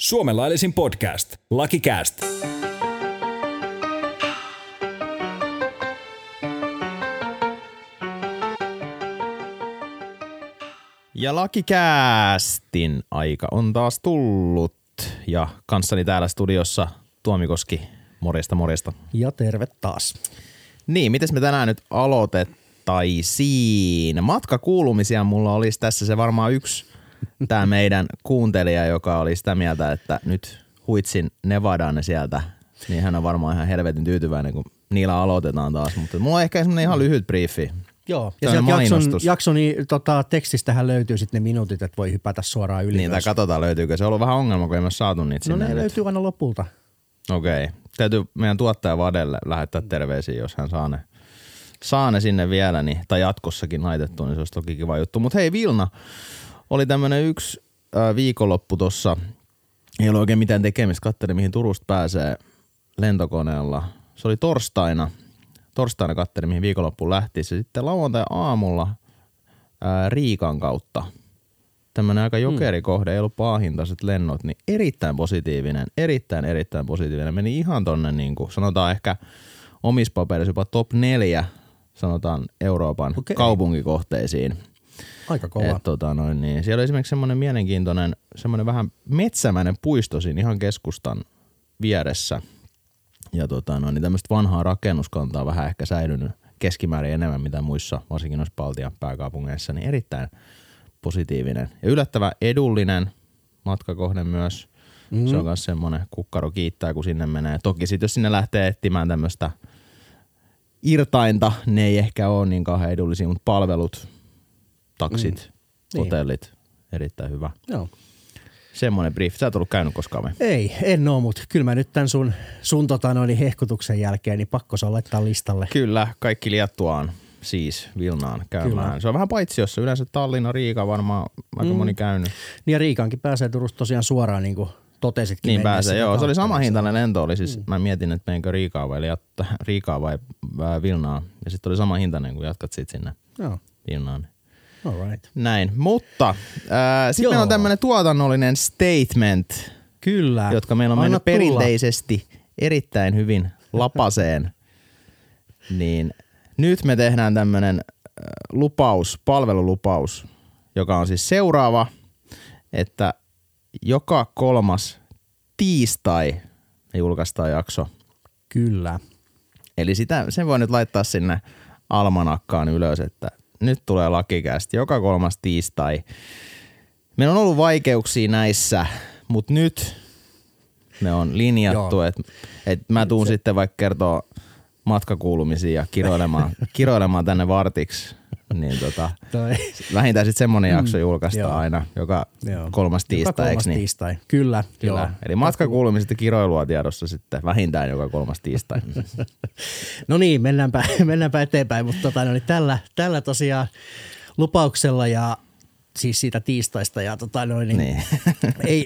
Suomen laillisin podcast. Lucky Cast. Ja Lakikäästin aika on taas tullut. Ja kanssani täällä studiossa Tuomikoski. Morjesta, morjesta. Ja terve taas. Niin, miten me tänään nyt aloitettaisiin? Matkakuulumisia mulla olisi tässä se varmaan yksi tämä meidän kuuntelija, joka oli sitä mieltä, että nyt huitsin Nevadaan sieltä, niin hän on varmaan ihan helvetin tyytyväinen, kun niillä aloitetaan taas. Mutta mulla on ehkä semmoinen ihan lyhyt briefi. Joo, ja sieltä jakson, jakson niin, tota, tekstistähän löytyy sitten ne minuutit, että voi hypätä suoraan yli. Niin, tai katsotaan löytyykö. Se on ollut vähän ongelma, kun ei ole saatu niitä no ne nyt. löytyy aina lopulta. Okei. Okay. Täytyy meidän tuottaja Vadelle lähettää terveisiä, jos hän saa ne, saa ne sinne vielä, niin, tai jatkossakin laitettua, niin se olisi toki kiva juttu. Mutta hei Vilna, oli tämmöinen yksi äh, viikonloppu tuossa, ei ollut oikein mitään tekemistä, katselin mihin Turusta pääsee lentokoneella. Se oli torstaina, torstaina katselin mihin viikonloppuun lähti. Se sitten lauantai aamulla ää, Riikan kautta tämmöinen aika jokerikohde, ei ollut paahintaiset lennot, niin erittäin positiivinen, erittäin erittäin positiivinen. Meni ihan tonne niin kuin, sanotaan ehkä omissa paperissa jopa top neljä, sanotaan Euroopan Okei. kaupunkikohteisiin. Aika kova. Et, tota, noin, niin. Siellä oli esimerkiksi semmoinen mielenkiintoinen, semmoinen vähän metsämäinen puisto siinä ihan keskustan vieressä. Ja tota, noin, niin tämmöistä vanhaa rakennuskantaa vähän ehkä säilynyt keskimäärin enemmän mitä muissa, varsinkin noissa Baltian pääkaupungeissa, niin erittäin positiivinen. Ja yllättävän edullinen matkakohde myös. Mm. Se on myös semmoinen kukkaro kiittää, kun sinne menee. Toki sitten jos sinne lähtee etsimään tämmöistä irtainta, ne ei ehkä ole niin kauhean edullisia, mutta palvelut, taksit, mm. Niin. hotellit, erittäin hyvä. Joo. Semmoinen brief. Sä et ollut käynyt koskaan vai? Ei, en oo, mutta kyllä mä nyt tämän sun, sun tota noin, hehkutuksen jälkeen, niin pakko se on laittaa listalle. Kyllä, kaikki Liettuaan siis Vilnaan käymään. Kyllä. Se on vähän paitsi, jos yleensä Tallinna, Riika varmaan aika mm. moni käynyt. Niin ja Riikaankin pääsee Turusta tosiaan suoraan, niin kuin totesitkin. Niin pääsee, joo. Se oli sama hintainen lento. Oli siis, mm. Mä mietin, että menenkö Riikaa vai, Liat- Riikaa vai ää, Vilnaan. Ja sitten oli sama hintainen, kun jatkat sit sinne Joo, Vilnaan. All right. Näin, mutta sitten Joo. meillä on tämmöinen tuotannollinen statement, Kyllä. jotka meillä on Anna mennyt tulla. perinteisesti erittäin hyvin lapaseen. niin nyt me tehdään tämmöinen lupaus, palvelulupaus, joka on siis seuraava, että joka kolmas tiistai me julkaistaan jakso. Kyllä. Eli sitä, sen voi nyt laittaa sinne almanakkaan ylös, että nyt tulee lakikästi joka kolmas tiistai. Meillä on ollut vaikeuksia näissä, mutta nyt ne on linjattu, että et mä tuun Se... sitten vaikka kertoa matkakuulumisia ja kiroilemaan, kiroilemaan tänne vartiksi. Niin tota, vähintään sitten semmonen jakso julkaistaan aina, joka Joo. kolmas Joka tiistai, kolmas eikö niin? tiistai. Kyllä, Kyllä. joo. Eli matkakuulumiset ja kiroilua tiedossa sitten vähintään joka kolmas tiistai. No niin, mennäänpä, mennäänpä eteenpäin, mutta tota, no niin tällä, tällä tosiaan lupauksella ja siis siitä tiistaista ja tota noin, niin, Niin. ei,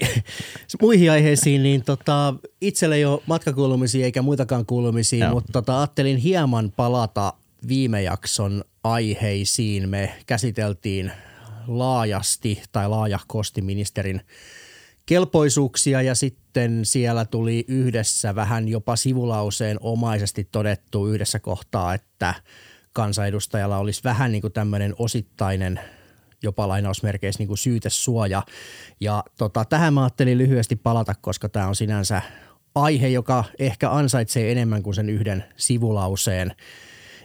muihin aiheisiin, niin tota, itselle ei ole matkakuulumisia eikä muitakaan kuulumisia, Joo. mutta tota, ajattelin hieman palata viime jakson aiheisiin. Me käsiteltiin laajasti tai laajahkosti ministerin kelpoisuuksia ja sitten siellä tuli yhdessä vähän jopa sivulauseen omaisesti todettu yhdessä kohtaa, että kansanedustajalla olisi vähän niin kuin tämmöinen osittainen jopa lainausmerkeissä niin kuin syytesuoja. Ja tota, tähän mä ajattelin lyhyesti palata, koska tämä on sinänsä aihe, joka ehkä ansaitsee enemmän kuin sen yhden sivulauseen.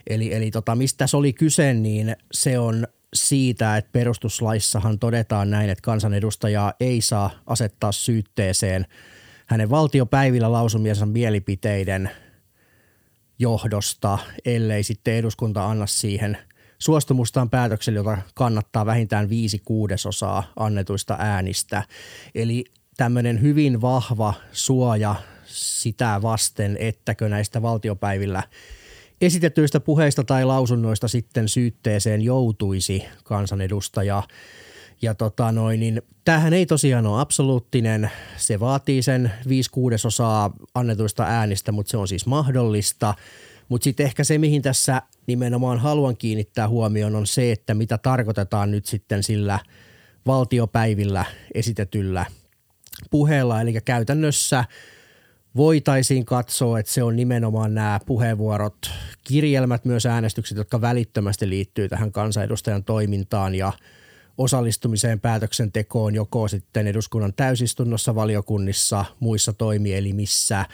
Eli, eli tota, mistä tässä oli kyse, niin se on siitä, että perustuslaissahan todetaan näin, että kansanedustajaa ei saa asettaa syytteeseen hänen valtiopäivillä lausumiensa mielipiteiden johdosta, ellei sitten eduskunta anna siihen suostumustaan päätökselle, jota kannattaa vähintään viisi kuudesosaa annetuista äänistä. Eli tämmöinen hyvin vahva suoja sitä vasten, ettäkö näistä valtiopäivillä esitetyistä puheista tai lausunnoista sitten syytteeseen joutuisi kansanedustaja. Ja tota noin, niin tämähän ei tosiaan ole absoluuttinen. Se vaatii sen 5 kuudesosaa annetuista äänistä, mutta se on siis mahdollista. Mutta sitten ehkä se, mihin tässä nimenomaan haluan kiinnittää huomioon, on se, että mitä tarkoitetaan nyt sitten sillä valtiopäivillä esitetyllä puheella. Eli käytännössä voitaisiin katsoa, että se on nimenomaan nämä puheenvuorot, kirjelmät, myös äänestykset, jotka välittömästi liittyy tähän kansanedustajan toimintaan ja osallistumiseen päätöksentekoon joko sitten eduskunnan täysistunnossa, valiokunnissa, muissa toimielimissä.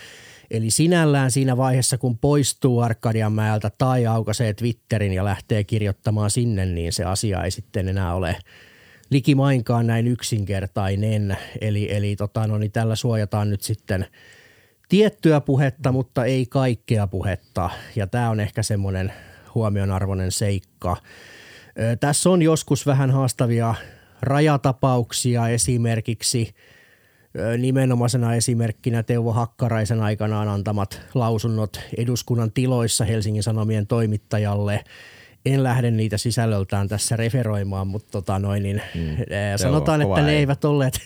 Eli sinällään siinä vaiheessa, kun poistuu Arkadianmäeltä tai aukaisee Twitterin ja lähtee kirjoittamaan sinne, niin se asia ei sitten enää ole likimainkaan näin yksinkertainen. Eli, eli tota, no niin tällä suojataan nyt sitten tiettyä puhetta, mutta ei kaikkea puhetta. Ja tämä on ehkä semmoinen huomionarvoinen seikka. Tässä on joskus vähän haastavia rajatapauksia esimerkiksi nimenomaisena esimerkkinä Teuvo Hakkaraisen aikanaan antamat lausunnot eduskunnan tiloissa Helsingin Sanomien toimittajalle. En lähde niitä sisällöltään tässä referoimaan, mutta tota noin, niin, mm, sanotaan, että ne eivät olleet,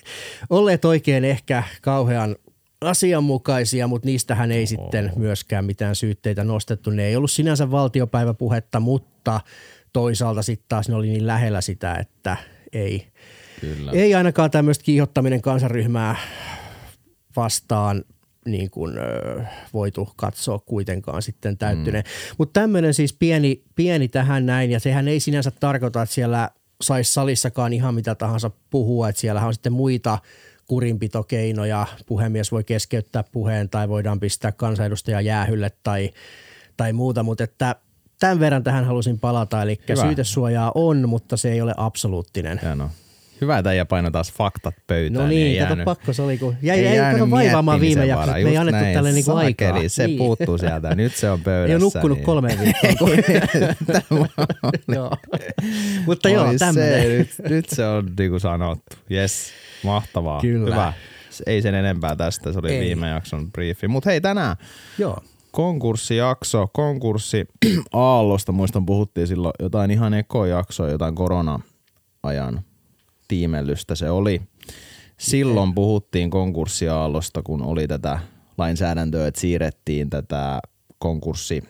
olleet oikein ehkä kauhean asianmukaisia, mutta niistähän ei sitten myöskään mitään syytteitä nostettu. Ne ei ollut sinänsä valtiopäiväpuhetta, mutta toisaalta sitten taas ne oli niin lähellä sitä, että ei, Kyllä. ei ainakaan tämmöistä kiihottaminen kansaryhmää vastaan niin kuin, ö, voitu katsoa kuitenkaan sitten täyttyneen. Mm. Mutta tämmöinen siis pieni, pieni tähän näin, ja sehän ei sinänsä tarkoita, että siellä saisi salissakaan ihan mitä tahansa puhua, että siellä on sitten muita – kurinpitokeinoja. Puhemies voi keskeyttää puheen tai voidaan pistää kansanedustaja jäähylle tai, tai muuta, mutta että tämän verran tähän halusin palata. Eli Hyvä. syytesuojaa on, mutta se ei ole absoluuttinen. Hienoa. Hyvä, että ei paino taas faktat pöytään. No niin, niin kato pakko se oli, kun jäi, jäi kato vaivaamaan viime jaksossa, me ei annettu näin, tälle niinku aikaa. Se niin. puuttuu sieltä, nyt se on pöydässä. Ei ole nukkunut niin. kolmeen viikkoon. Mutta joo, tämmöinen. Nyt, nyt se on niin kuin sanottu. Yes. Mahtavaa. Kyllä. Hyvä. Ei sen enempää tästä, se oli Ei. viime jakson briefi. Mutta hei tänään Joo. konkurssijakso, konkurssi Aallosta, muistan puhuttiin silloin jotain ihan ekojaksoa, jotain korona-ajan tiimellystä se oli. Silloin puhuttiin konkurssiaallosta, kun oli tätä lainsäädäntöä, että siirrettiin tätä konkurssi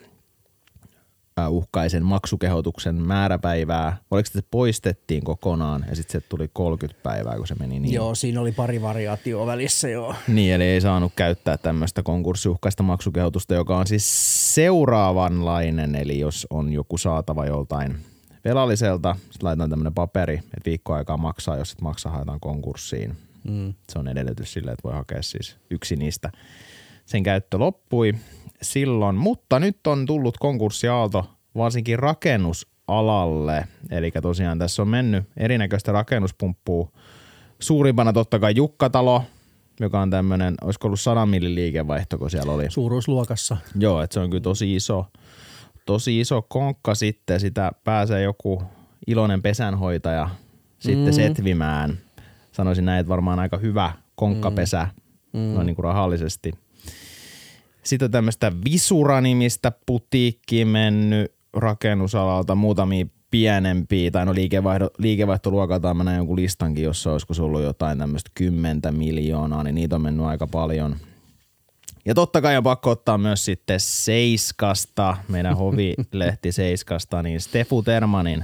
uhkaisen maksukehotuksen määräpäivää. Oliko se poistettiin kokonaan ja sitten se tuli 30 päivää, kun se meni niin? Joo, siinä oli pari variaatioa välissä joo. Niin, eli ei saanut käyttää tämmöistä konkurssiuhkaista maksukehotusta, joka on siis seuraavanlainen, eli jos on joku saatava joltain velalliselta, sitten laitetaan tämmöinen paperi, että viikko aikaa maksaa, jos sitten maksaa haetaan konkurssiin. Mm. Se on edellytys sille, että voi hakea siis yksi niistä. Sen käyttö loppui silloin, mutta nyt on tullut konkurssiaalto varsinkin rakennusalalle. Eli tosiaan tässä on mennyt erinäköistä rakennuspumppua. Suurimpana totta kai Jukkatalo, joka on tämmöinen, olisiko ollut 100 millin liikevaihto, kun siellä oli. Suuruusluokassa. Joo, että se on kyllä tosi iso, tosi iso konkka sitten. Sitä pääsee joku iloinen pesänhoitaja sitten mm. setvimään. Sanoisin näin, että varmaan aika hyvä konkkapesä mm. noin niin kuin rahallisesti – sitten tämmöistä Visura-nimistä putiikkiin mennyt rakennusalalta muutamia pienempiä, tai no liikevaihto, liikevaihtoluokaltaan mä näin jonkun listankin, jossa olisiko ollut jotain tämmöistä kymmentä miljoonaa, niin niitä on mennyt aika paljon. Ja totta kai on pakko ottaa myös sitten Seiskasta, meidän hovilehti Seiskasta, niin Stefu Termanin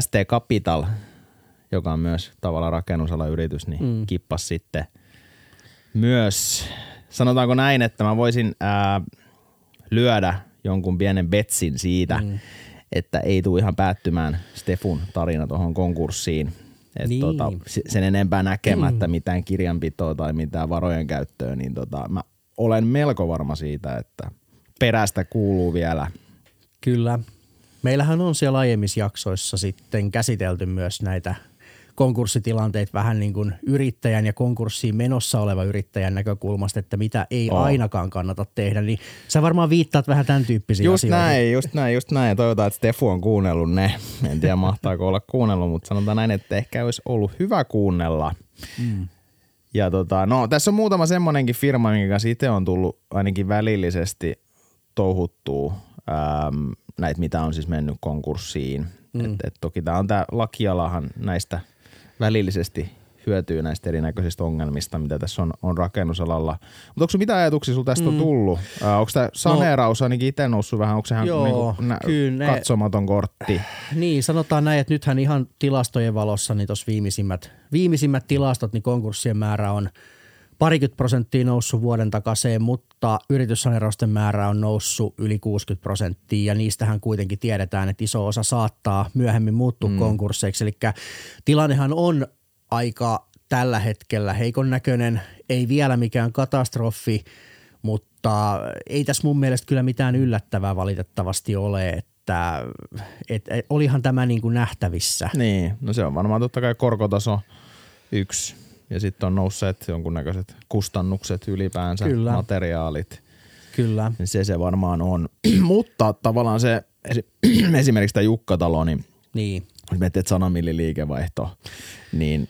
ST Capital, joka on myös tavallaan rakennusalan yritys, niin mm. kippas sitten myös sanotaanko näin, että mä voisin ää, lyödä jonkun pienen betsin siitä, mm. että ei tule ihan päättymään Stefun tarina tuohon konkurssiin. Et niin. tota, sen enempää näkemättä mm. mitään kirjanpitoa tai mitään varojen käyttöä, niin tota, mä olen melko varma siitä, että perästä kuuluu vielä. Kyllä. Meillähän on siellä aiemmissa jaksoissa sitten käsitelty myös näitä konkurssitilanteet vähän niin kuin yrittäjän ja konkurssiin menossa oleva yrittäjän näkökulmasta, että mitä ei oh. ainakaan kannata tehdä, niin sä varmaan viittaat vähän tämän tyyppisiä just asioita. Näin, just näin, just näin. Toivotaan, että Stefu on kuunnellut ne. En tiedä mahtaako olla kuunnellut, mutta sanotaan näin, että ehkä olisi ollut hyvä kuunnella. Mm. Ja tota, no, tässä on muutama semmoinenkin firma, minkä kanssa itse on tullut ainakin välillisesti touhuttua ähm, näitä, mitä on siis mennyt konkurssiin. Mm. Et, et toki tämä on tämä lakialahan näistä – välillisesti hyötyy näistä erinäköisistä ongelmista, mitä tässä on, on rakennusalalla. Mutta onko mitä ajatuksia sinulla tästä mm. on tullut? Äh, onko tämä saneeraus ainakin itse noussut vähän, onko sehän Joo, niinku nä- kyllä ne- katsomaton kortti? Niin, sanotaan näin, että nythän ihan tilastojen valossa niin tuossa viimeisimmät, viimeisimmät tilastot, niin konkurssien määrä on parikymmentä prosenttia noussut vuoden takaisin, mutta yrityssaneerausten määrä on noussut yli 60 prosenttia ja niistähän kuitenkin tiedetään, että iso osa saattaa myöhemmin muuttua mm. konkursseiksi. Eli tilannehan on aika tällä hetkellä heikon näköinen, ei vielä mikään katastrofi, mutta ei tässä mun mielestä kyllä mitään yllättävää valitettavasti ole, että et, et, olihan tämä niin kuin nähtävissä. Niin, no se on varmaan totta kai korkotaso yksi ja sitten on nousseet jonkunnäköiset kustannukset ylipäänsä, Kyllä. materiaalit. Kyllä. Niin se se varmaan on. Mutta tavallaan se esi- esimerkiksi tämä Jukkatalo, niin Niin. Jos miettii, että 100 millin liikevaihto, niin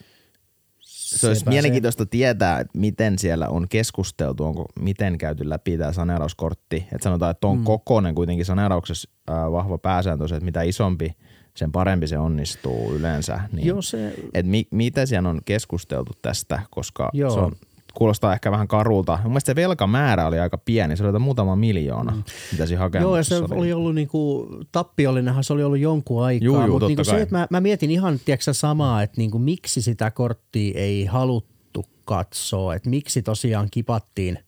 se olisi Sepä mielenkiintoista tietää, että miten siellä on keskusteltu, onko miten käyty läpi tämä saneerauskortti. Että sanotaan, että on mm. kokonen kuitenkin saneerauksessa äh, vahva pääsääntö, se, että mitä isompi, sen parempi se onnistuu yleensä. Niin, Joo, se, että mi, mitä siellä on keskusteltu tästä, koska Joo. se on, kuulostaa ehkä vähän karulta. Mun mielestä se velkamäärä oli aika pieni, se oli muutama miljoona, mm. mitä siinä Joo, ja se hakemuksessa oli ollut niinku, tappiollinenhan se oli ollut jonkun aikaa, Juu, juu, mutta niinku se, kai. että mä, mä mietin ihan tiedätkö, samaa, että niinku, miksi sitä korttia ei haluttu katsoa, että miksi tosiaan kipattiin,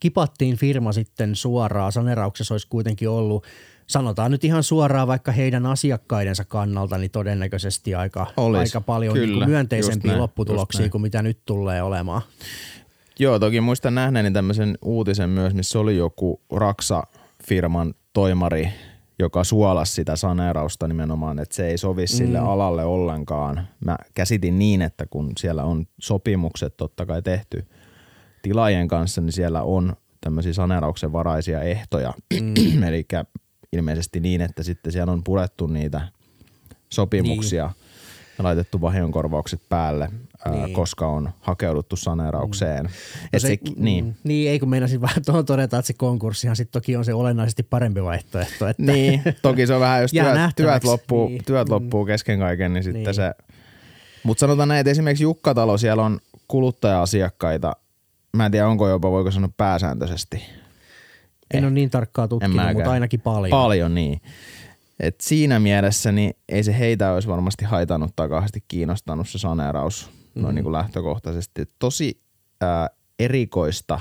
kipattiin firma sitten suoraan, sanerauksessa olisi kuitenkin ollut, sanotaan nyt ihan suoraan vaikka heidän asiakkaidensa kannalta, niin todennäköisesti aika, Olis, aika paljon kyllä, niinku just myönteisempiä näin, lopputuloksia kuin mitä nyt tulee olemaan. Joo, toki muistan nähneeni tämmöisen uutisen myös, missä oli joku Raksa-firman toimari, joka suolasi sitä saneerausta nimenomaan, että se ei sovi sille Mm. alalle ollenkaan. Mä käsitin niin, että kun siellä on sopimukset totta kai tehty tilaajien kanssa, niin siellä on tämmöisiä saneerauksen varaisia ehtoja. Mm. Eli ilmeisesti niin, että sitten siellä on purettu niitä sopimuksia Niin. ja laitettu vahingonkorvaukset päälle, ää, Niin. koska on hakeuduttu saneeraukseen. Et se, se, niin. mm, niin, ei kun meinasin vaan tuohon todeta, että se konkurssihan sitten toki on se olennaisesti parempi vaihtoehto. Että Niin, toki se on vähän, jos työt, työt, loppuu, niin. työt loppuu kesken kaiken, niin sitten Niin. se... Mutta sanotaan näin, että esimerkiksi Jukkatalo, siellä on kuluttaja-asiakkaita, mä en tiedä onko jopa, voiko sanoa pääsääntöisesti. En ole niin tarkkaa tutkinut, mutta ainakin paljon. Paljon, niin. Et siinä mielessä niin ei se heitä olisi varmasti haitannut tai kauheasti kiinnostanut se saneeraus mm. noin niin kuin lähtökohtaisesti. Et tosi ää, erikoista,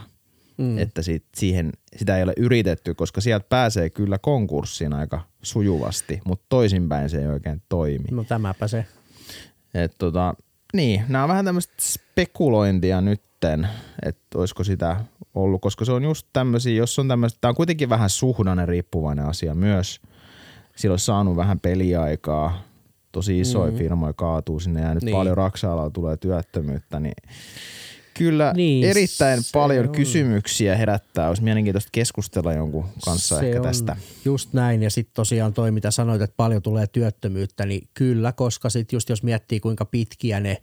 mm. että sit, siihen, sitä ei ole yritetty, koska sieltä pääsee kyllä konkurssiin aika sujuvasti, mutta toisinpäin se ei oikein toimi. No tämäpä se. Et tota, niin, nämä on vähän tämmöistä spekulointia nytten, että olisiko sitä ollut, koska se on just tämmöisiä, jos on tämmöistä, tämä on kuitenkin vähän suhdanne riippuvainen asia myös. Sillä olisi saanut vähän peliaikaa, tosi isoja mm. firmoja kaatuu sinne ja nyt Niin. paljon raksa tulee työttömyyttä, niin kyllä Niin, erittäin paljon on. kysymyksiä herättää. Olisi mielenkiintoista keskustella jonkun kanssa se ehkä tästä. Just näin ja sitten tosiaan toi mitä sanoit, että paljon tulee työttömyyttä, niin kyllä, koska sitten just jos miettii kuinka pitkiä ne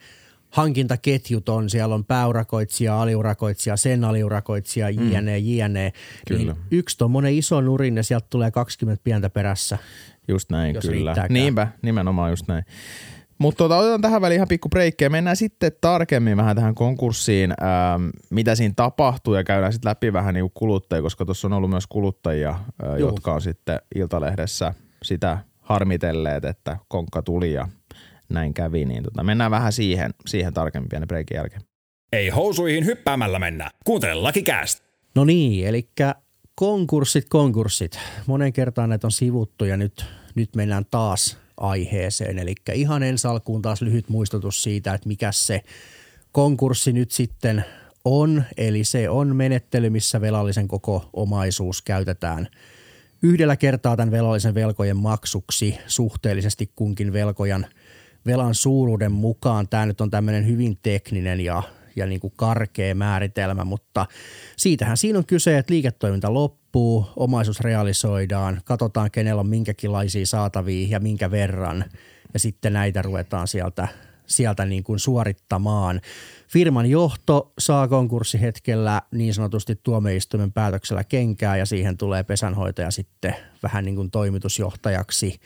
hankintaketjut on, siellä on pääurakoitsija, aliurakoitsija, sen aliurakoitsija, jne, jne. Kyllä. Niin yksi tuommoinen iso nurin ja sieltä tulee 20 pientä perässä. Just näin, kyllä. riittääkään. Niinpä, nimenomaan just näin. Mutta tota, otetaan tähän väliin ihan pikku breikkejä. Mennään sitten tarkemmin vähän tähän konkurssiin, ähm, mitä siinä tapahtuu ja käydään sitten läpi vähän niin kuluttajia, koska tuossa on ollut myös kuluttajia, äh, Joo. jotka on sitten Iltalehdessä sitä harmitelleet, että konkka tuli ja näin kävi. Niin tota, mennään vähän siihen, siihen tarkemmin pienen breikin jälkeen. Ei housuihin hyppäämällä mennä. Kuuntele Lakikääst. No niin, eli konkurssit, konkurssit. Monen kertaan näitä on sivuttu ja nyt, nyt mennään taas aiheeseen. Eli ihan ensi alkuun taas lyhyt muistutus siitä, että mikä se konkurssi nyt sitten on. Eli se on menettely, missä velallisen koko omaisuus käytetään yhdellä kertaa tämän velallisen velkojen maksuksi suhteellisesti kunkin velkojan velan suuruuden mukaan. Tämä nyt on tämmöinen hyvin tekninen ja, ja niin kuin karkea määritelmä, mutta siitähän siinä on kyse, että liiketoiminta loppuu, omaisuus realisoidaan, katsotaan kenellä on minkäkinlaisia saatavia ja minkä verran ja sitten näitä ruvetaan sieltä sieltä niin kuin suorittamaan. Firman johto saa konkurssihetkellä niin sanotusti tuomioistuimen päätöksellä kenkää ja siihen tulee pesänhoitaja sitten vähän niin kuin toimitusjohtajaksi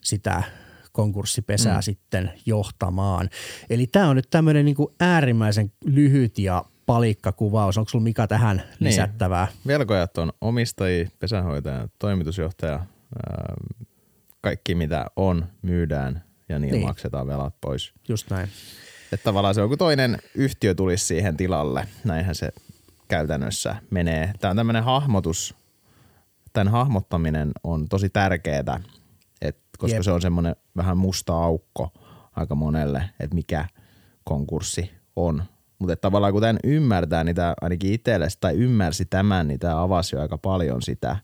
sitä konkurssipesää mm. sitten johtamaan. Eli tämä on nyt tämmöinen niin äärimmäisen lyhyt ja palikkakuvaus. Onko sulla Mika tähän niin. lisättävää? Velkojat on omistajia, pesänhoitaja, toimitusjohtaja, kaikki mitä on myydään ja niillä niin. maksetaan velat pois. Just näin. Että tavallaan se kun toinen yhtiö tulisi siihen tilalle, näinhän se käytännössä menee. Tämä on tämmöinen hahmotus, tämän hahmottaminen on tosi tärkeää, koska Jep. se on semmoinen vähän musta aukko aika monelle, että mikä konkurssi on. Mutta tavallaan kun tämän ymmärtää, niin tämä ainakin itselle tai ymmärsi tämän, niin tämä avasi jo aika paljon sitä,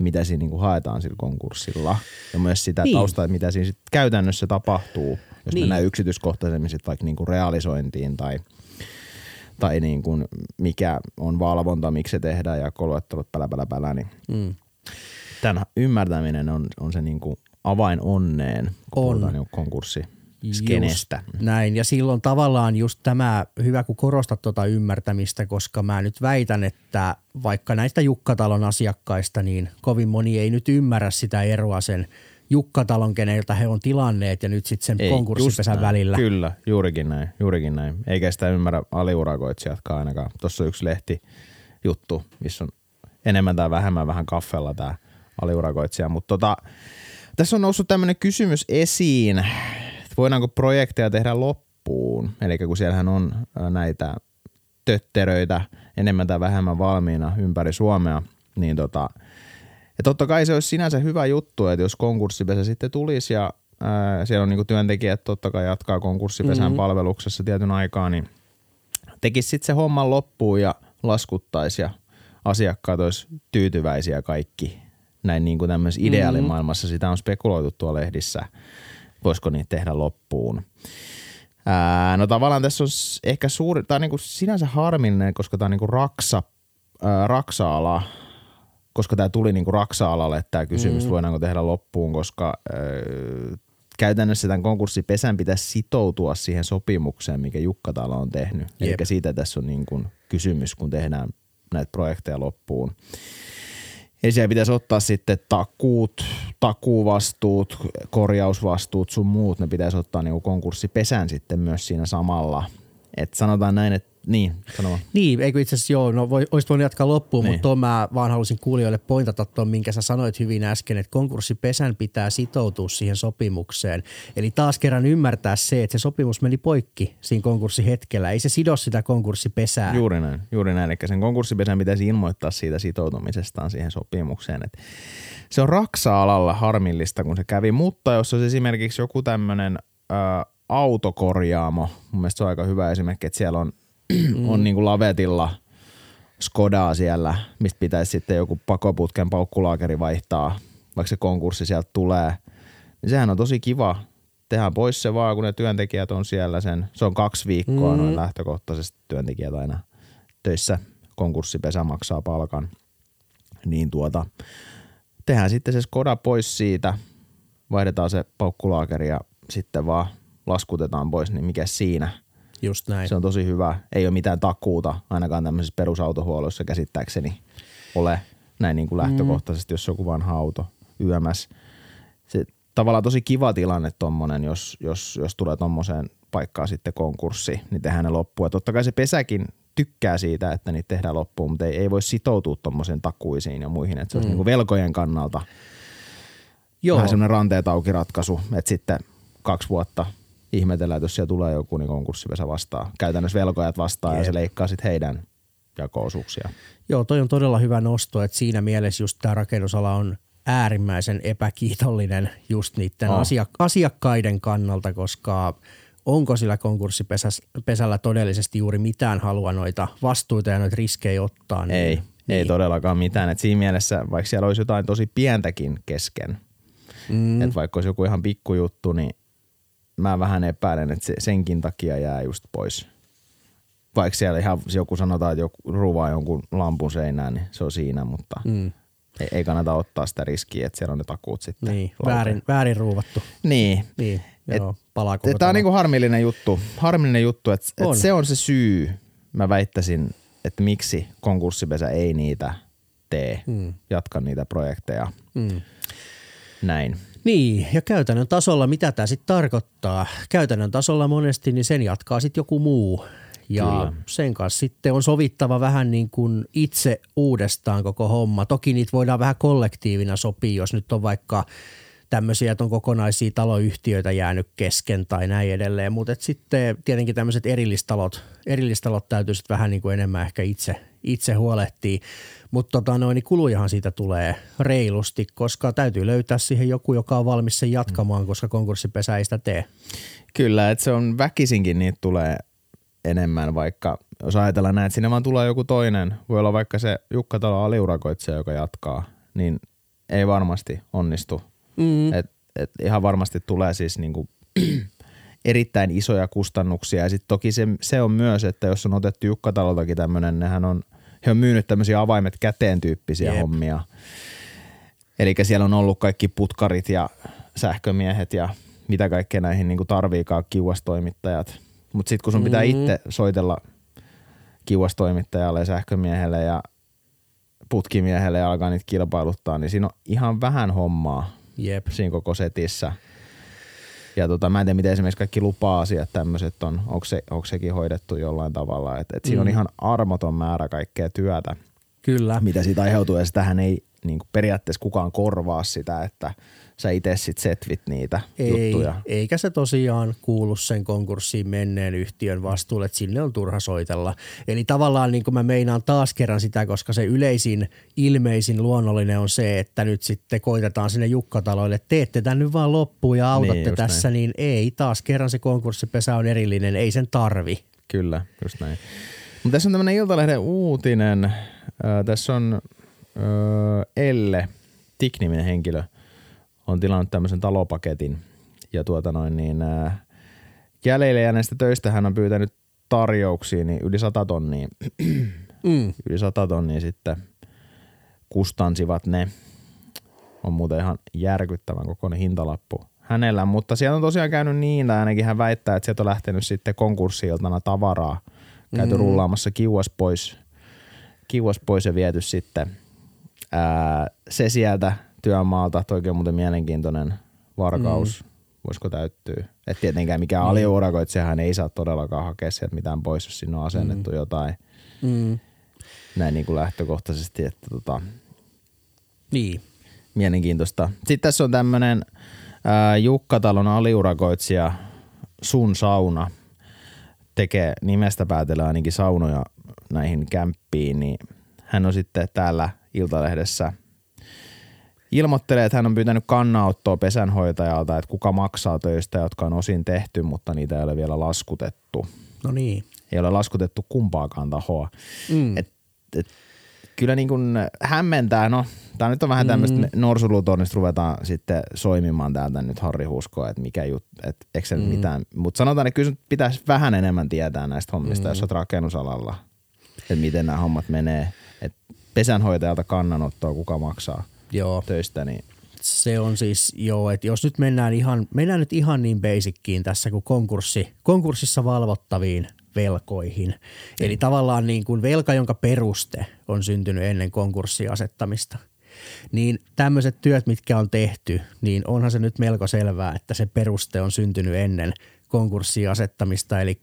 mitä siinä niinku haetaan sillä konkurssilla. Ja myös sitä niin. taustaa, mitä siinä sit käytännössä tapahtuu, jos niin. mennään yksityiskohtaisemmin sit vaikka niinku realisointiin tai, tai niinku mikä on valvonta, miksi se tehdään ja koluettelut pälä, pälä, pälä, niin mm. tämän ymmärtäminen on, on se niinku avain onneen, kun on. puhutaan niinku konkurssi skenestä. Just näin, ja silloin tavallaan just tämä, hyvä kun korostat tuota ymmärtämistä, koska mä nyt väitän, että vaikka näistä Jukkatalon asiakkaista, niin kovin moni ei nyt ymmärrä sitä eroa sen Jukkatalon, keneltä he on tilanneet ja nyt sitten sen ei, konkurssipesän välillä. Kyllä, juurikin näin, juurikin näin. Eikä sitä ymmärrä aliurakoitsijatkaan ainakaan. Tuossa on yksi lehti juttu, missä on enemmän tai vähemmän vähän kaffella tämä aliurakoitsija, mutta tota, tässä on noussut tämmöinen kysymys esiin, voidaanko projekteja tehdä loppuun. Eli kun siellähän on näitä tötteröitä enemmän tai vähemmän valmiina ympäri Suomea, niin tota, ja totta kai se olisi sinänsä hyvä juttu, että jos konkurssipesä sitten tulisi ja ää, siellä on niinku työntekijät totta kai jatkaa konkurssipesän mm-hmm. palveluksessa tietyn aikaa, niin tekisi sitten se homman loppuun ja laskuttaisi ja asiakkaat olisi tyytyväisiä kaikki. Näin niin kuin tämmöisessä mm-hmm. ideaalimaailmassa sitä on spekuloitu tuolla lehdissä – voisiko niitä tehdä loppuun. Ää, no tavallaan tässä on ehkä suuri, tämä on niin kuin sinänsä harmillinen, koska tämä on niin kuin raksa, ää, raksa-ala, koska tämä tuli niin kuin raksa-alalle tämä kysymys, mm. voidaanko tehdä loppuun, koska ää, käytännössä tämän konkurssipesän pitäisi sitoutua siihen sopimukseen, mikä Jukka Talo on tehnyt. Eli siitä tässä on niin kuin kysymys, kun tehdään näitä projekteja loppuun. Eli siellä pitäisi ottaa sitten takuut, takuuvastuut, korjausvastuut sun muut, ne pitäisi ottaa niinku konkurssipesän sitten myös siinä samalla. Et sanotaan näin, että niin, sano Niin, eikö itse asiassa joo, no voi, olisit voinut jatkaa loppuun, niin. mutta tuon mä vaan halusin kuulijoille pointata tuon, minkä sä sanoit hyvin äsken, että konkurssipesän pitää sitoutua siihen sopimukseen. Eli taas kerran ymmärtää se, että se sopimus meni poikki siinä konkurssihetkellä. Ei se sido sitä konkurssipesää. Juuri näin, juuri näin. Eli sen konkurssipesän pitäisi ilmoittaa siitä sitoutumisestaan siihen sopimukseen. Et se on raksa-alalla harmillista, kun se kävi, mutta jos olisi esimerkiksi joku tämmöinen autokorjaamo, mun mielestä se on aika hyvä esimerkki, että siellä on mm. on niin kuin lavetilla Skodaa siellä, mistä pitäisi sitten joku pakoputken paukkulaakeri vaihtaa, vaikka se konkurssi sieltä tulee. Niin sehän on tosi kiva. Tehdään pois se vaan, kun ne työntekijät on siellä sen. Se on kaksi viikkoa mm. noin lähtökohtaisesti työntekijät aina töissä. Konkurssipesä maksaa palkan. Niin tuota, tehdään sitten se Skoda pois siitä, vaihdetaan se paukkulaakeri ja sitten vaan laskutetaan pois, niin mikä siinä – Just näin. Se on tosi hyvä. Ei ole mitään takuuta ainakaan tämmöisessä perusautohuollossa käsittääkseni ole näin niin kuin mm. lähtökohtaisesti, mm. jos joku vanha auto YMS. Se tavallaan tosi kiva tilanne tommonen, jos, jos, jos tulee tommoseen paikkaan sitten konkurssi, niin tehdään ne loppuun. Ja totta kai se pesäkin tykkää siitä, että niitä tehdään loppuun, mutta ei, ei voi sitoutua tuommoisen takuisiin ja muihin, että se mm. olisi niin kuin velkojen kannalta Joo. vähän semmoinen ranteet auki ratkaisu, että sitten kaksi vuotta – ihmetellään, että jos siellä tulee joku niin konkurssipesä vastaan, käytännössä velkojat vastaan Jeep. ja se leikkaa sitten heidän jako-osuuksia. Joo, toi on todella hyvä nosto, että siinä mielessä just tämä rakennusala on äärimmäisen epäkiitollinen just niiden oh. asiakkaiden kannalta, koska onko sillä konkurssipesällä todellisesti juuri mitään halua noita vastuita ja noita riskejä ottaa? Niin, ei, niin. ei todellakaan mitään. Et siinä mielessä, vaikka siellä olisi jotain tosi pientäkin kesken, mm. että vaikka olisi joku ihan pikkujuttu, niin mä vähän epäilen, että se, senkin takia jää just pois. Vaikka siellä ihan joku sanotaan, että joku ruvaa jonkun lampun seinään, niin se on siinä, mutta mm. ei, ei, kannata ottaa sitä riskiä, että siellä on ne takuut sitten. Niin, väärin, väärin ruuvattu. Niin. niin joo, palaa Tämä on niinku harmillinen juttu, harmillinen juttu että, että se on se syy, mä väittäisin, että miksi konkurssipesä ei niitä tee, mm. jatka niitä projekteja. Mm. näin. Niin, ja käytännön tasolla mitä tämä sitten tarkoittaa? Käytännön tasolla monesti niin sen jatkaa sitten joku muu. Ja Kyllä. sen kanssa sitten on sovittava vähän niin kuin itse uudestaan koko homma. Toki niitä voidaan vähän kollektiivina sopia, jos nyt on vaikka tämmöisiä, että on kokonaisia taloyhtiöitä jäänyt kesken tai näin edelleen. Mutta sitten tietenkin tämmöiset erillistalot, erillistalot täytyy sitten vähän niin kuin enemmän ehkä itse, itse huolehtia. Mutta tota noin, niin kulujahan siitä tulee reilusti, koska täytyy löytää siihen joku, joka on valmis sen jatkamaan, koska konkurssipesä ei sitä tee. Kyllä, että se on väkisinkin niitä tulee enemmän, vaikka jos ajatellaan näin, että sinne vaan tulee joku toinen, voi olla vaikka se Jukka Talo aliurakoitsija, joka jatkaa, niin ei varmasti onnistu. Mm. Et, et ihan varmasti tulee siis niinku erittäin isoja kustannuksia ja sitten toki se, se, on myös, että jos on otettu Jukka Taloltakin tämmöinen, nehän on, he on myynyt tämmöisiä avaimet käteen tyyppisiä Jep. hommia. Eli siellä on ollut kaikki putkarit ja sähkömiehet ja mitä kaikkea näihin niin tarviikaan kiuastoimittajat. Mutta sitten kun sun pitää Mhm. itse soitella kiuastoimittajalle ja sähkömiehelle ja putkimiehelle ja alkaa niitä kilpailuttaa, niin siinä on ihan vähän hommaa Jep. siinä koko setissä. Ja tota, mä en tiedä, miten esimerkiksi kaikki lupa-asiat tämmöiset on, onko, se, onko sekin hoidettu jollain tavalla. Et, et siinä on Mm. ihan armoton määrä kaikkea työtä, Kyllä. mitä siitä aiheutuu. Ja sitähän ei niin periaatteessa kukaan korvaa sitä, että sä itse sit setvit niitä Ei, juttuja. eikä se tosiaan kuulu sen konkurssiin menneen yhtiön vastuulle, että sinne on turha soitella. Eli tavallaan niin kuin mä meinaan taas kerran sitä, koska se yleisin, ilmeisin, luonnollinen on se, että nyt sitten koitetaan sinne Jukkataloille, teette tämän nyt vaan loppuun ja autatte Niin, tässä, niin ei, taas kerran se konkurssipesä on erillinen, ei sen tarvi. Kyllä, just näin. Mutta tässä on tämmöinen Iltalehden uutinen. Ö, tässä on Elle, Tik-niminen henkilö, on tilannut tämmöisen talopaketin. Ja tuota noin niin, ö, jäljelle jääneistä töistä hän on pyytänyt tarjouksia niin yli 100 tonnia. Mm. Yli 100 tonnia sitten kustansivat ne. On muuten ihan järkyttävän kokoinen hintalappu hänellä, mutta siellä on tosiaan käynyt niin, tai ainakin hän väittää, että sieltä on lähtenyt sitten konkurssiiltana tavaraa, käyty mm. rullaamassa kiuas pois, kiuas pois ja viety sitten ää, se sieltä työmaalta, toikin on muuten mielenkiintoinen varkaus, mm. voisiko täyttyä. Että tietenkään mikään mm. aliurakoitsijahan ei saa todellakaan hakea sieltä mitään pois, jos sinne on asennettu mm. jotain Mm. näin niin kuin lähtökohtaisesti, että tota, Niin. mielenkiintoista. Sitten tässä on tämmöinen Jukkatalon aliurakoitsija Sun Sauna tekee nimestä päätellä ainakin saunoja näihin kämppiin, niin hän on sitten täällä Iltalehdessä ilmoittelee, että hän on pyytänyt kannanottoa pesänhoitajalta, että kuka maksaa töistä, jotka on osin tehty, mutta niitä ei ole vielä laskutettu. No niin. Ei ole laskutettu kumpaakaan tahoa. Mm. Et, et, kyllä niin kuin hämmentää, no tää nyt on vähän tämmöistä mm. norsulutornista ruvetaan sitten soimimaan täältä nyt Harri Huskoa, että mikä juttu, että eikö se mm. mitään, mutta sanotaan, että kyllä pitäisi vähän enemmän tietää näistä hommista, mm. jos olet rakennusalalla, että miten nämä hommat menee, että pesänhoitajalta kannanottoa, kuka maksaa Joo. töistä, niin Se on siis, joo, että jos nyt mennään ihan, mennään nyt ihan niin basickiin tässä kuin konkurssi, konkurssissa valvottaviin velkoihin. Eli tavallaan niin kuin velka, jonka peruste on syntynyt ennen konkurssiasettamista. Niin tämmöiset työt, mitkä on tehty, niin onhan se nyt melko selvää, että se peruste on syntynyt ennen konkurssiasettamista. Eli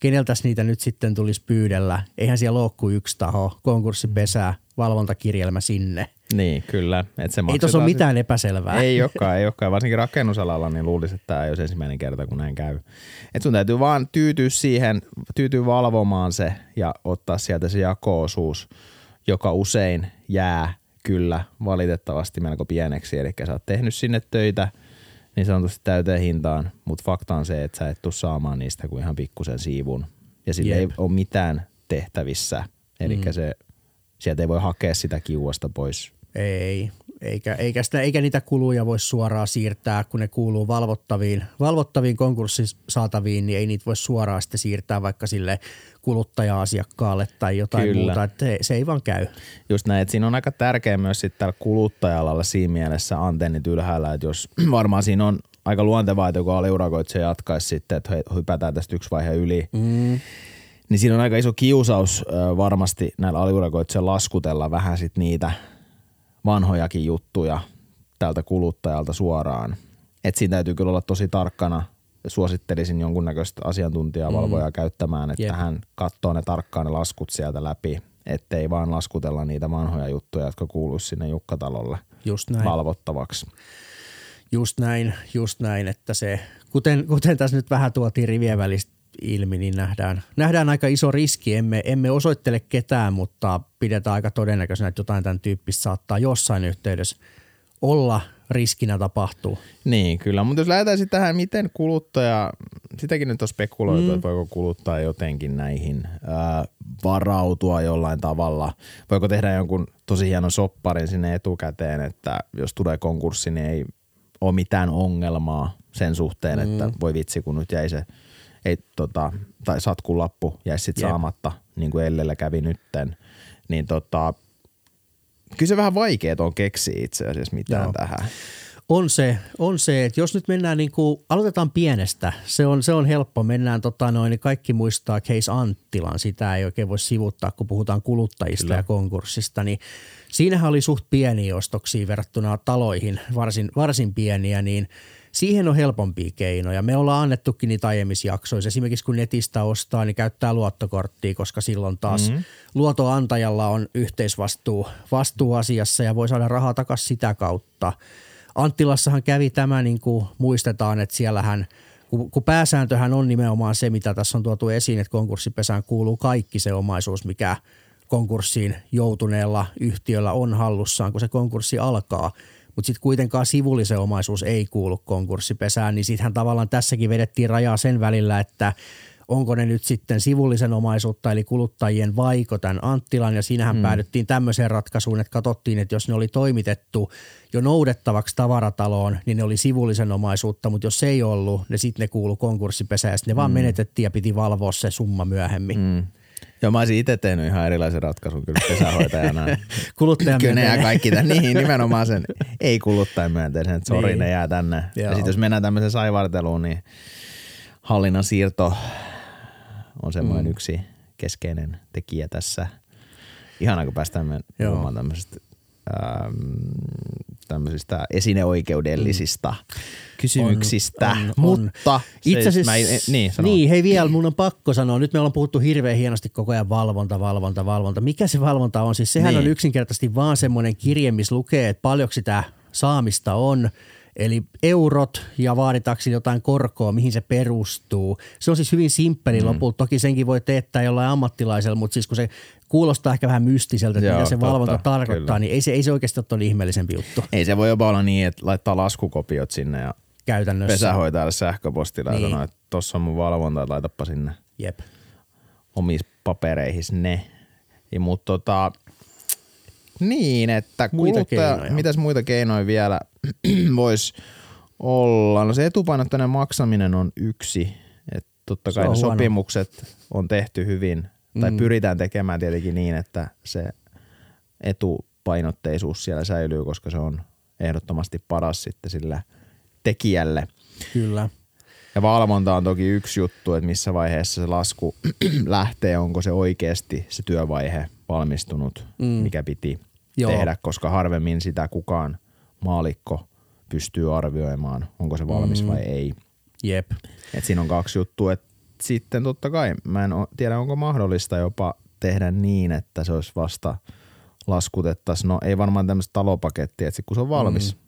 keneltäs niitä nyt sitten tulisi pyydellä? Eihän siellä ole kuin yksi taho, konkurssipesä, valvontakirjelmä sinne. Niin, kyllä. Et se Ei tuossa ole sit- mitään epäselvää. Ei olekaan, ei olekaan. Varsinkin rakennusalalla niin luulisi, että tämä ei olisi ensimmäinen kerta, kun näin käy. Et sun täytyy vaan tyytyä siihen, tyytyy valvomaan se ja ottaa sieltä se jako-osuus, joka usein jää kyllä valitettavasti melko pieneksi. Eli sä oot tehnyt sinne töitä niin sanotusti täyteen hintaan, mutta fakta on se, että sä et tuu saamaan niistä kuin ihan pikkusen siivun. Ja sillä ei ole mitään tehtävissä. Eli mm. se, sieltä ei voi hakea sitä kiuasta pois Ei, eikä, eikä, sitä, eikä niitä kuluja voi suoraan siirtää, kun ne kuuluu valvottaviin, valvottaviin konkurssisaataviin, niin ei niitä voi suoraan sitten siirtää vaikka sille kuluttaja-asiakkaalle tai jotain Kyllä. muuta, että se ei vaan käy. Just näin, että siinä on aika tärkeä myös sitten täällä kuluttajalalla siinä mielessä antennit ylhäällä, että jos varmaan siinä on aika luontevaa, että joku aliurakoitsija jatkaisi sitten, että hypätään tästä yksi vaihe yli, Mm. niin siinä on aika iso kiusaus varmasti näillä aliurakoitsijoilla laskutella vähän sit niitä vanhojakin juttuja tältä kuluttajalta suoraan. Et siinä täytyy kyllä olla tosi tarkkana. Suosittelisin jonkunnäköistä asiantuntijaa valvojaa mm. käyttämään, että Jep. hän katsoo ne tarkkaan ne laskut sieltä läpi, ettei vaan laskutella niitä vanhoja juttuja, jotka kuuluisi sinne Jukkatalolle Just näin. valvottavaksi. Just näin, just näin, että se, kuten, kuten tässä nyt vähän tuotiin rivien välistä ilmi, niin nähdään, nähdään aika iso riski. Emme, emme osoittele ketään, mutta pidetään aika todennäköisenä, että jotain tämän tyyppistä saattaa jossain yhteydessä olla riskinä tapahtuu. Niin, kyllä. Mutta jos lähdetään sitten tähän, miten kuluttaja, sitäkin nyt on spekuloitu, mm. että voiko kuluttaa jotenkin näihin ää, varautua jollain tavalla. Voiko tehdä jonkun tosi hienon sopparin sinne etukäteen, että jos tulee konkurssi, niin ei ole mitään ongelmaa sen suhteen, mm. että voi vitsi, kun nyt jäi se ei, tota, tai satkun lappu jäi sitten Jep. saamatta, niin kuin Ellellä kävi nytten. Niin tota, kyllä se vähän vaikeaa on keksiä itse asiassa mitään Joo. tähän. On se, on se, että jos nyt mennään niin kuin, aloitetaan pienestä, se on, se on helppo. Mennään tota noin, niin kaikki muistaa Case Anttilan, sitä ei oikein voi sivuttaa, kun puhutaan kuluttajista Kyllä. ja konkurssista, niin siinähän oli suht pieniä ostoksia verrattuna taloihin, varsin, varsin pieniä, niin siihen on helpompia keinoja. Me ollaan annettukin niitä aiemmissa jaksoissa. Esimerkiksi kun netistä ostaa, niin käyttää luottokorttia, koska silloin taas mm-hmm. luotonantajalla on yhteisvastuu vastuu asiassa ja voi saada rahaa takaisin sitä kautta. Anttilassahan kävi tämä, niin kuin muistetaan, että siellähän, kun, kun pääsääntöhän on nimenomaan se, mitä tässä on tuotu esiin, että konkurssipesään kuuluu kaikki se omaisuus, mikä konkurssiin joutuneella yhtiöllä on hallussaan, kun se konkurssi alkaa. Mutta sitten kuitenkaan sivullisen omaisuus ei kuulu konkurssipesään, niin sittenhän tavallaan tässäkin vedettiin rajaa sen välillä, että onko ne nyt sitten sivullisen omaisuutta eli kuluttajien vaiko tämän Anttilan ja siinähän mm. päädyttiin tämmöiseen ratkaisuun, että katsottiin, että jos ne oli toimitettu jo noudettavaksi tavarataloon, niin ne oli sivullisen omaisuutta, mutta jos se ei ollut, ne sitten ne kuulu konkurssipesään ja sitten ne vaan menetettiin ja piti valvoa se summa myöhemmin. Mm. Joo, mä olisin itse tehnyt ihan erilaisen ratkaisun kyllä pesähoitajana. Kuluttajan kyllä ne jää kaikki tämän, niin nimenomaan sen ei kuluttajan myönteisen, että sori Niin. ne jää tänne. Ja Joo. sitten jos mennään tämmöiseen saivarteluun, niin hallinnan siirto on semmoinen mm. yksi keskeinen tekijä tässä. Ihanaa, kun päästään puhumaan tämmöisistä, ähm, tämmöisistä esineoikeudellisista kysymyksistä. on, on. Mutta Itse se- asiassa, en- niin, sano. niin, hei vielä, mun on pakko sanoa, nyt me ollaan puhuttu hirveän hienosti koko ajan valvonta, valvonta, valvonta. Mikä se valvonta on? Siis sehän Niin. on yksinkertaisesti vaan semmoinen kirje, missä lukee, että paljonko sitä saamista on, eli eurot ja vaaditaanko jotain korkoa, mihin se perustuu. Se on siis hyvin simppeli mm. lopulta. Toki senkin voi teettää jollain ammattilaisella, mutta siis kun se kuulostaa ehkä vähän mystiseltä, että Joo, mitä se valvonta totta, tarkoittaa, kyllä. niin ei se, ei se oikeasti ole ihmeellisempi juttu Ei se voi jopa olla niin, että laittaa laskukopiot sinne ja käytännössä. pesähoitajalle sähköpostilla ja Niin. sanoo, että tossa on mun valvonta, että laitapa sinne Jep. omissa papereihin ne. Ja, mutta tota, niin, että Muita kuluttaja, keinoja. mitäs muita keinoja vielä voisi olla? No se etupainotteinen maksaminen on yksi. Että totta kai ne huono. sopimukset on tehty hyvin, tai pyritään tekemään tietenkin niin, että se etupainotteisuus siellä säilyy, koska se on ehdottomasti paras sitten sillä tekijälle. Kyllä. Ja valvonta on toki yksi juttu, että missä vaiheessa se lasku lähtee, onko se oikeasti se työvaihe valmistunut, mm. mikä piti Joo. Tehdä, koska harvemmin sitä kukaan maalikko pystyy arvioimaan, onko se valmis mm. vai ei. Jep. Et siinä on kaksi juttua. Et sitten totta kai, mä en tiedä onko mahdollista jopa tehdä niin, että se olisi vasta laskutettaisiin. No ei varmaan tämmöistä talopakettia, että kun se on valmis, mm.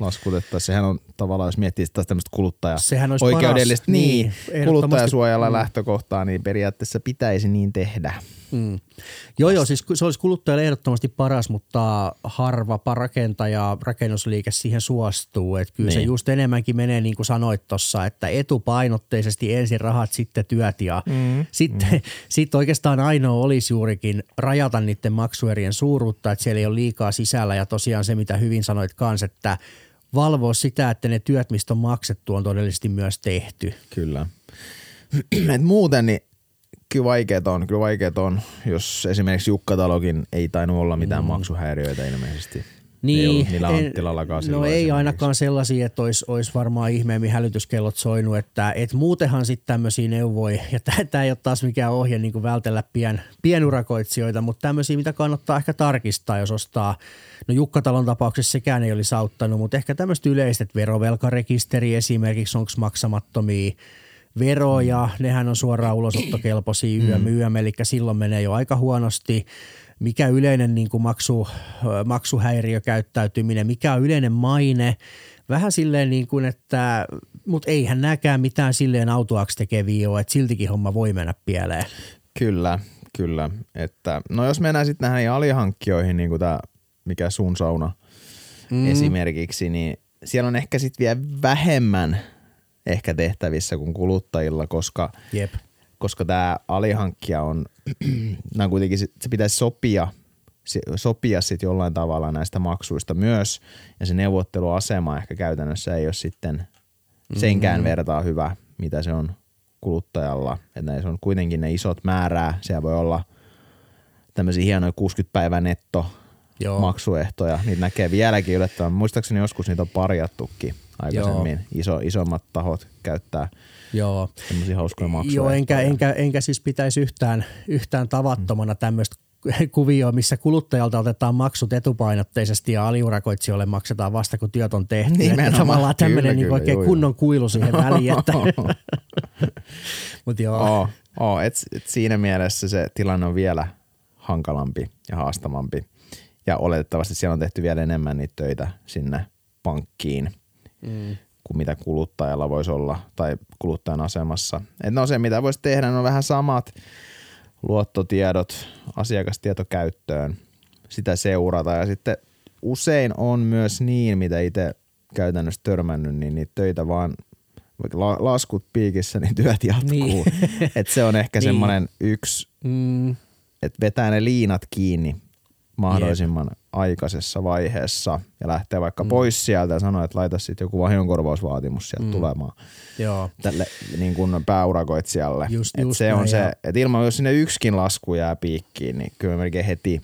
laskutettaisiin. Sehän on tavallaan, jos miettii taas tämmöistä kuluttaja Sehän olisi oikeudellista, paras. niin, Niin, kuluttajasuojalla mm. lähtökohtaa, niin periaatteessa pitäisi niin tehdä. Mm. Joo, joo, siis se olisi kuluttajalle ehdottomasti paras, mutta harvapa rakentaja, rakennusliike siihen suostuu. Että kyllä niin. se just enemmänkin menee niin kuin sanoit tuossa, että etupainotteisesti ensin rahat, sitten työt ja mm. sitten mm. sit oikeastaan ainoa olisi juurikin rajata niiden maksuerien suuruutta, että siellä ei ole liikaa sisällä ja tosiaan se, mitä hyvin sanoit kans, että valvoa sitä, että ne työt, mistä on maksettu, on todellisesti myös tehty. Kyllä. Et muuten niin kyllä vaikeet on, kyllä vaikeet on, jos esimerkiksi Jukkatalokin ei tainnut olla mitään mm. maksuhäiriöitä ilmeisesti. Niin, ollut niillä Anttilallakaan No ei ainakaan sellaisia, että olisi, olisi varmaan ihmeemmin hälytyskellot soinut, että et muutenhan sitten tämmöisiä neuvoja, ja tämä ei ole taas mikään ohje niin kuin vältellä pien, pienurakoitsijoita, mutta tämmöisiä, mitä kannattaa ehkä tarkistaa, jos ostaa, no Jukkatalon tapauksessa sekään ei olisi auttanut, mutta ehkä tämmöistä yleiset verovelkarekisteri esimerkiksi, onko maksamattomia veroja, nehän on suoraan ulosottokelpoisia YM, YM, eli silloin menee jo aika huonosti. Mikä yleinen niin kuin maksu, maksuhäiriökäyttäytyminen, mikä on yleinen maine, vähän silleen niin kuin, että, mutta eihän näkään mitään silleen autuaksi tekeviä ole, että siltikin homma voi mennä pieleen. Kyllä, kyllä. Että, no jos mennään sitten näihin alihankkijoihin, niin kuin tämä, mikä sun sauna mm. esimerkiksi, niin siellä on ehkä sitten vielä vähemmän ehkä tehtävissä kuin kuluttajilla, koska Jep. koska tämä alihankkija on, nämä kuitenkin, se pitäisi sopia, se- sopia sitten jollain tavalla näistä maksuista myös, ja se neuvotteluasema ehkä käytännössä ei ole sitten senkään mm-hmm. vertaa hyvä, mitä se on kuluttajalla. Että ne on kuitenkin ne isot määrää, siellä voi olla tämmöisiä hienoja 60 päivän netto Joo. maksuehtoja, niitä näkee vieläkin yllättävän. Muistaakseni joskus niitä on parjattukin aikaisemmin. Iso, isommat tahot käyttää Joo. semmoisia hauskoja maksuja. Joo, enkä, enkä, enkä siis pitäisi yhtään, yhtään tavattomana tämmöistä kuvioa, missä kuluttajalta otetaan maksut etupainotteisesti ja aliurakoitsijoille maksetaan vasta, kun työt on tehty. Nimenomaan. Että Tavallaan tämmöinen niin oikein joo, kunnon kuilu siihen väliin. Että. Mut joo, Oo, oo, et, et siinä mielessä se tilanne on vielä hankalampi ja haastavampi. Ja oletettavasti siellä on tehty vielä enemmän niitä töitä sinne pankkiin mm. kuin mitä kuluttajalla voisi olla tai kuluttajan asemassa. Et no se, mitä voisi tehdä, on vähän samat luottotiedot asiakastietokäyttöön, sitä seurata ja sitten usein on myös niin, mitä itse käytännössä törmännyt, niin niitä töitä vaan vaikka la- laskut piikissä, niin työt jatkuu. Niin. Et se on ehkä niin. semmoinen yksi, mm, että vetää ne liinat kiinni mahdollisimman Jep. aikaisessa vaiheessa ja lähtee vaikka mm. pois sieltä ja sanoo, että laita sitten joku vahingonkorvausvaatimus sieltä mm. tulemaan joo. tälle niin kuin pääurakoitsijalle. Just- Et just se on näin, se, ja- että ilman jos sinne yksikin lasku jää piikkiin, niin kyllä melkein heti,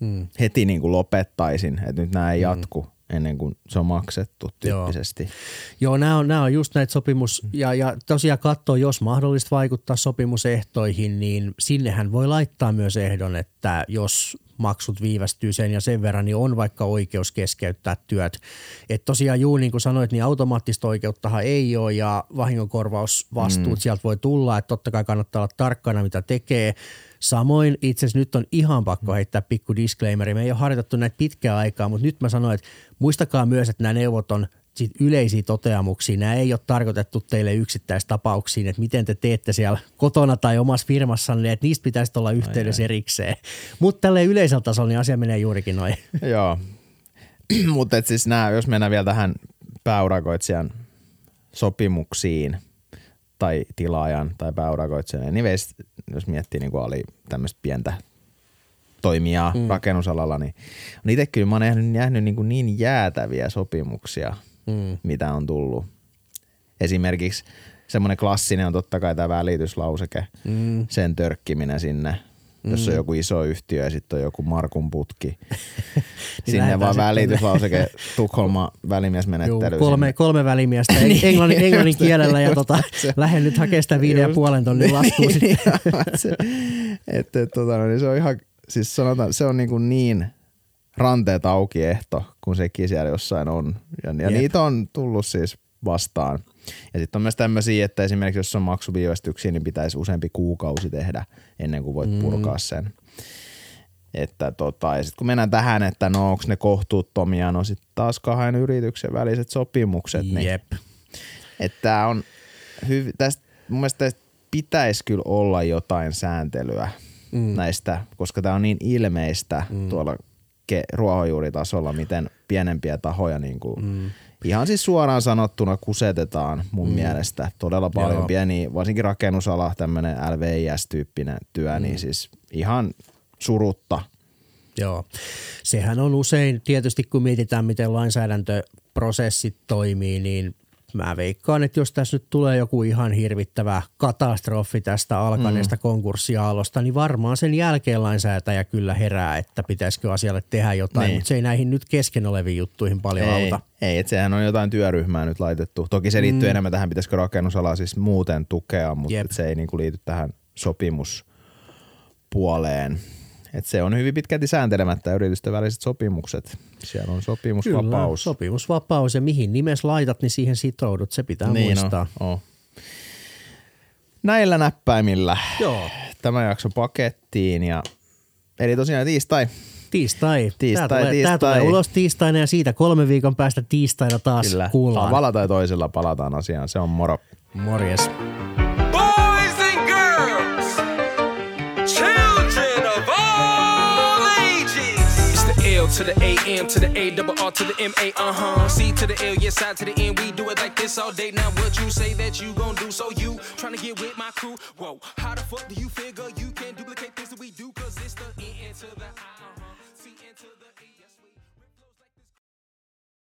Mm. heti niin kuin lopettaisin, että nyt nämä ei jatku ennen kuin se on maksettu Joo. tyyppisesti. Joo, nämä on, nämä on just näitä sopimus, ja, ja tosiaan katsoa, jos mahdollista vaikuttaa sopimusehtoihin, niin sinnehän voi laittaa myös ehdon, että jos maksut viivästyy sen ja sen verran, niin on vaikka oikeus keskeyttää työt. Että tosiaan juu, niin kuin sanoit, niin automaattista oikeuttahan ei ole ja vahingonkorvausvastuut mm. sieltä voi tulla, että totta kai kannattaa olla tarkkana, mitä tekee. Samoin itse asiassa nyt on ihan pakko heittää pikku disclaimeri. Me ei ole harjoitettu näitä pitkää aikaa, mutta nyt mä sanoin, että muistakaa myös, että nämä neuvot on sit yleisiä toteamuksia. Nämä ei ole tarkoitettu teille yksittäistapauksiin, että miten te teette siellä kotona tai omassa firmassanne, että niistä pitäisi olla yhteydessä erikseen. Mutta tälle yleisellä tasolla niin asia menee juurikin noin. Joo. Mutta siis nämä, jos mennään vielä tähän pääurakoitsijan sopimuksiin tai tilaajan tai pääurakoitsijan, anyways, jos miettii niin kuin oli tämmöistä pientä toimijaa mm. rakennusalalla, niin on itse kyllä mä oon nähnyt, nähnyt niin, kuin niin jäätäviä sopimuksia, mm. mitä on tullut. Esimerkiksi semmoinen klassinen on totta kai tämä välityslauseke, mm. sen törkkiminen sinne, jos on joku iso yhtiö ja sitten on joku Markun putki. Sinne lähdetään vaan välityslauseke Tukholma välimiesmenettely. kolme, sinne. kolme välimiestä englannin, englannin kielellä ja tota, lähden nyt hakemaan sitä viiden ja puolen tonnin laskua sitten. Niin, että, tota, no, niin se on ihan, siis sanotaan, se on niin, kuin niin ranteet auki ehto, kun sekin siellä jossain on. Ja, ja Jep. niitä on tullut siis vastaan. Ja sitten on myös tämmöisiä, että esimerkiksi jos on maksuviivästyksiä, niin pitäisi useampi kuukausi tehdä ennen kuin voit mm. purkaa sen. Että tota, ja sitten kun mennään tähän, että no onko ne kohtuuttomia, no sitten taas kahden yrityksen väliset sopimukset, niin Jep. että on hyv- tästä, mun mielestä tästä pitäisi kyllä olla jotain sääntelyä mm. näistä, koska tämä on niin ilmeistä mm. tuolla ke- ruohonjuuritasolla, miten pienempiä tahoja niin kuin mm. Ihan siis suoraan sanottuna kusetetaan mun mm. mielestä todella paljon Joo. pieniä, varsinkin rakennusala, tämmöinen LVIS-tyyppinen työ, mm. niin siis ihan surutta. Joo. Sehän on usein, tietysti kun mietitään, miten lainsäädäntöprosessit toimii, niin mä veikkaan, että jos tässä nyt tulee joku ihan hirvittävä katastrofi tästä alkaneesta mm. konkurssiaalosta, niin varmaan sen jälkeen lainsäätäjä kyllä herää, että pitäisikö asialle tehdä jotain, niin. mutta se ei näihin nyt kesken oleviin juttuihin paljon ei, auta. Ei, että sehän on jotain työryhmää nyt laitettu. Toki se liittyy mm. enemmän tähän, pitäisikö rakennusalaa siis muuten tukea, mutta se ei niinku liity tähän sopimuspuoleen. Et se on hyvin pitkälti sääntelemättä yritysten väliset sopimukset. Siellä on sopimusvapaus. Kyllä, sopimusvapaus ja mihin nimes laitat, niin siihen sitoudut. Se pitää niin muistaa. On, on. Näillä näppäimillä Joo. tämä jakso pakettiin. Ja, eli tosiaan tiistai. Tiistai. Tiistai, tämä tulee, tiistai. Tämä tulee ulos tiistaina ja siitä kolme viikon päästä tiistaina taas Kyllä. kuullaan. Tavalla tai toisella palataan asiaan. Se on moro. Morjes. Boys to the A M to the A double R to the M A uh huh. C to the L, yes, to the N. We do it like this all day. Now what you say that you gon' do? So you tryna get with my crew? Whoa, how the fuck do you figure you can duplicate